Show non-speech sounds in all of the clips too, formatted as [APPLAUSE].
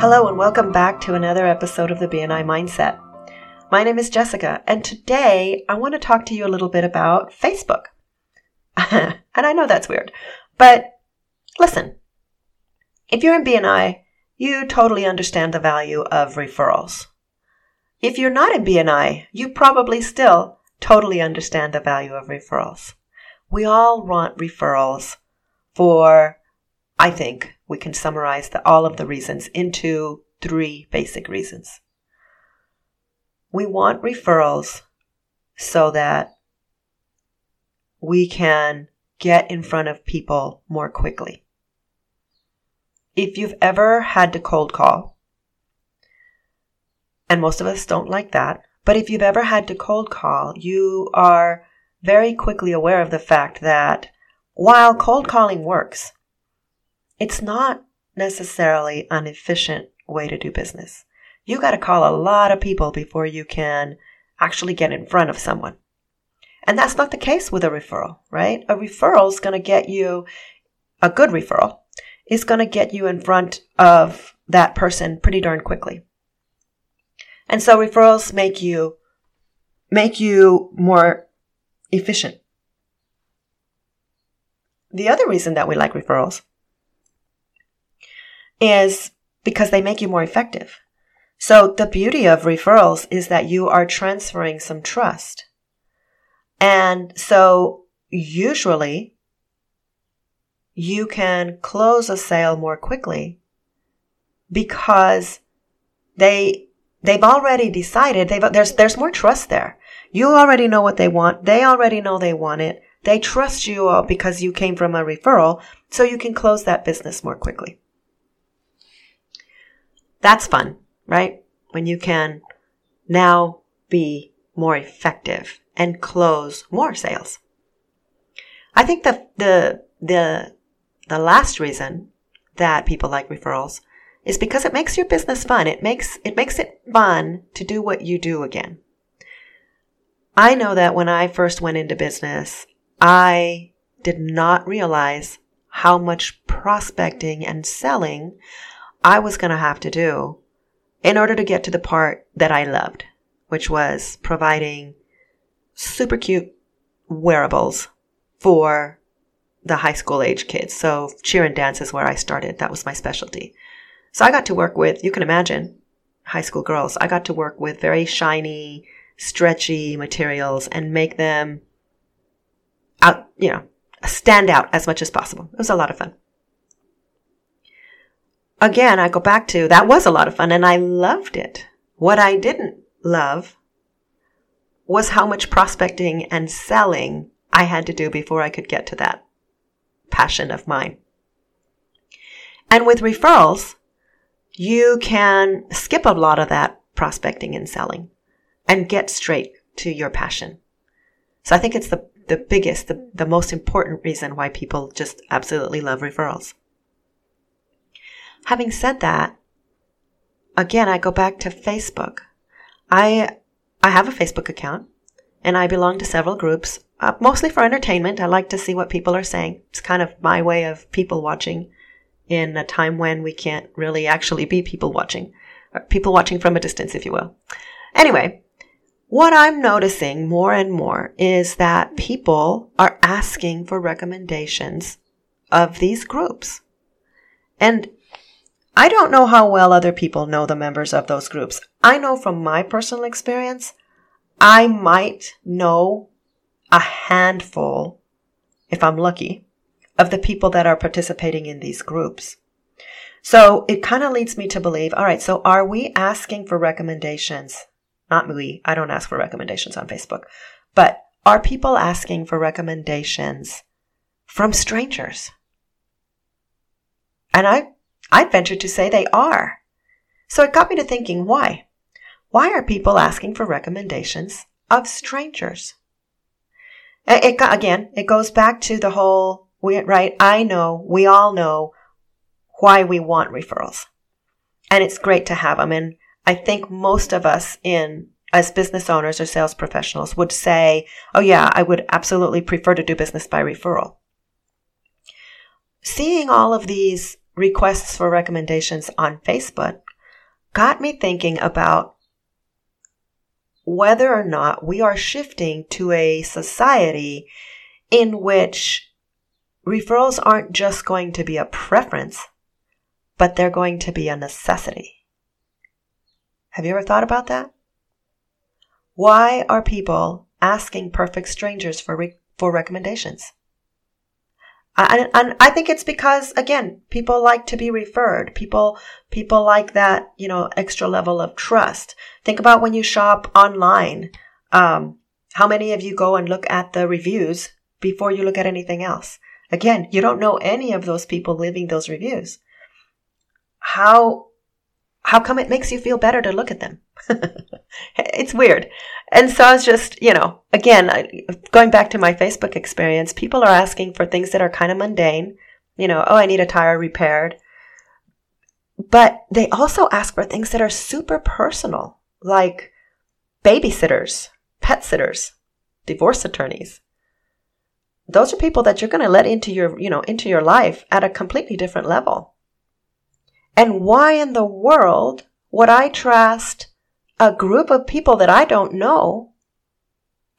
Hello, and welcome back to another episode of the BNI Mindset. My name is Jessica, and today I want to talk to you a little bit about Facebook. [LAUGHS] and I know that's weird, but listen, if you're in BNI, you totally understand the value of referrals. If you're not in BNI, you probably still totally understand the value of referrals. We all want referrals for, I think, we can summarize the, all of the reasons into three basic reasons. We want referrals so that we can get in front of people more quickly. If you've ever had to cold call, and most of us don't like that, but if you've ever had to cold call, you are very quickly aware of the fact that while cold calling works, it's not necessarily an efficient way to do business. You got to call a lot of people before you can actually get in front of someone. And that's not the case with a referral, right? A referral is going to get you a good referral is going to get you in front of that person pretty darn quickly. And so referrals make you make you more efficient. The other reason that we like referrals is because they make you more effective. So the beauty of referrals is that you are transferring some trust. And so usually you can close a sale more quickly because they they've already decided they've there's there's more trust there. You already know what they want. They already know they want it. They trust you because you came from a referral, so you can close that business more quickly. That's fun, right? When you can now be more effective and close more sales. I think the, the, the, the last reason that people like referrals is because it makes your business fun. It makes, it makes it fun to do what you do again. I know that when I first went into business, I did not realize how much prospecting and selling I was going to have to do in order to get to the part that I loved, which was providing super cute wearables for the high school age kids. So cheer and dance is where I started. That was my specialty. So I got to work with, you can imagine, high school girls. I got to work with very shiny, stretchy materials and make them out, you know, stand out as much as possible. It was a lot of fun again, I go back to that was a lot of fun and I loved it. What I didn't love was how much prospecting and selling I had to do before I could get to that passion of mine. And with referrals, you can skip a lot of that prospecting and selling and get straight to your passion. So I think it's the, the biggest, the, the most important reason why people just absolutely love referrals. Having said that, again, I go back to Facebook. I, I have a Facebook account and I belong to several groups, uh, mostly for entertainment. I like to see what people are saying. It's kind of my way of people watching in a time when we can't really actually be people watching, people watching from a distance, if you will. Anyway, what I'm noticing more and more is that people are asking for recommendations of these groups. And I don't know how well other people know the members of those groups. I know from my personal experience, I might know a handful, if I'm lucky, of the people that are participating in these groups. So it kind of leads me to believe, all right, so are we asking for recommendations? Not me. I don't ask for recommendations on Facebook, but are people asking for recommendations from strangers? And I I'd venture to say they are. So it got me to thinking, why? Why are people asking for recommendations of strangers? It, got, again, it goes back to the whole, right? I know, we all know why we want referrals. And it's great to have them. And I think most of us in, as business owners or sales professionals would say, oh yeah, I would absolutely prefer to do business by referral. Seeing all of these requests for recommendations on Facebook got me thinking about whether or not we are shifting to a society in which referrals aren't just going to be a preference, but they're going to be a necessity. Have you ever thought about that? Why are people asking perfect strangers for, re- for recommendations? And, and I think it's because, again, people like to be referred. People, people like that, you know, extra level of trust. Think about when you shop online. Um, how many of you go and look at the reviews before you look at anything else? Again, you don't know any of those people leaving those reviews. How, how come it makes you feel better to look at them? [LAUGHS] it's weird. And so I was just, you know, again, going back to my Facebook experience, people are asking for things that are kind of mundane. You know, oh, I need a tire repaired. But they also ask for things that are super personal, like babysitters, pet sitters, divorce attorneys. Those are people that you're going to let into your, you know, into your life at a completely different level. And why in the world would I trust a group of people that I don't know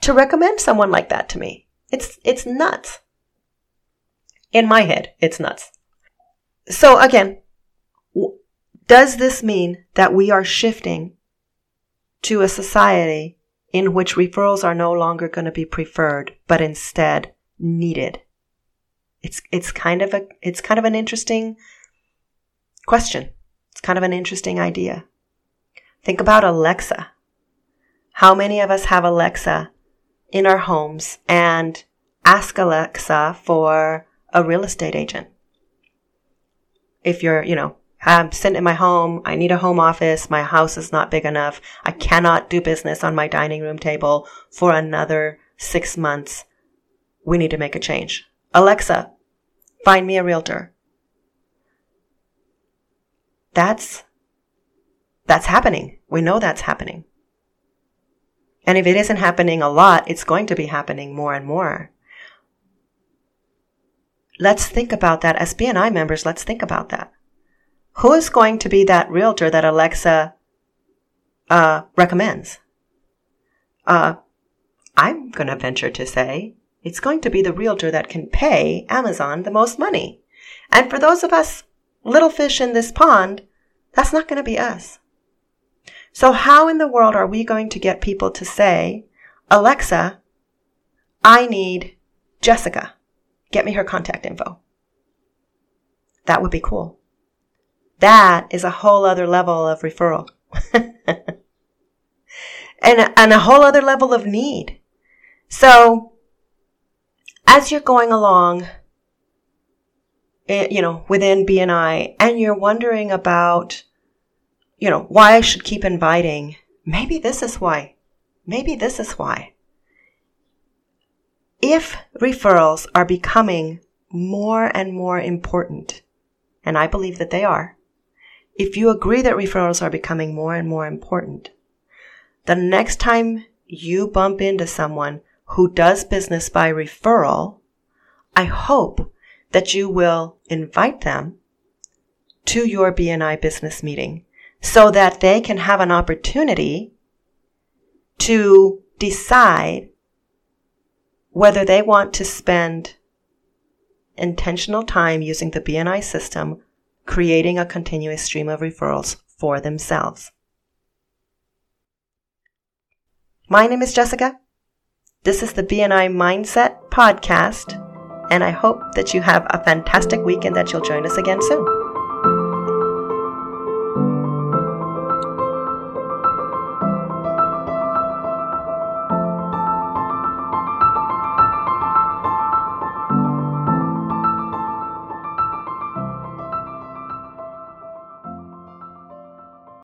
to recommend someone like that to me. It's, it's nuts. In my head, it's nuts. So again, does this mean that we are shifting to a society in which referrals are no longer going to be preferred, but instead needed? It's, it's kind of a, it's kind of an interesting question. It's kind of an interesting idea. Think about Alexa. How many of us have Alexa in our homes and ask Alexa for a real estate agent? If you're, you know, I'm sitting in my home, I need a home office, my house is not big enough, I cannot do business on my dining room table for another six months. We need to make a change. Alexa, find me a realtor. That's that's happening. We know that's happening. And if it isn't happening a lot, it's going to be happening more and more. Let's think about that. As BNI members, let's think about that. Who is going to be that realtor that Alexa uh, recommends? Uh, I'm going to venture to say it's going to be the realtor that can pay Amazon the most money. And for those of us little fish in this pond, that's not going to be us. So how in the world are we going to get people to say, Alexa, I need Jessica. Get me her contact info. That would be cool. That is a whole other level of referral. [LAUGHS] and, and a whole other level of need. So, as you're going along, eh, you know, within BNI, and you're wondering about you know, why I should keep inviting. Maybe this is why. Maybe this is why. If referrals are becoming more and more important, and I believe that they are, if you agree that referrals are becoming more and more important, the next time you bump into someone who does business by referral, I hope that you will invite them to your BNI business meeting so that they can have an opportunity to decide whether they want to spend intentional time using the BNI system, creating a continuous stream of referrals for themselves. My name is Jessica. This is the BNI Mindset Podcast, and I hope that you have a fantastic week and that you'll join us again soon.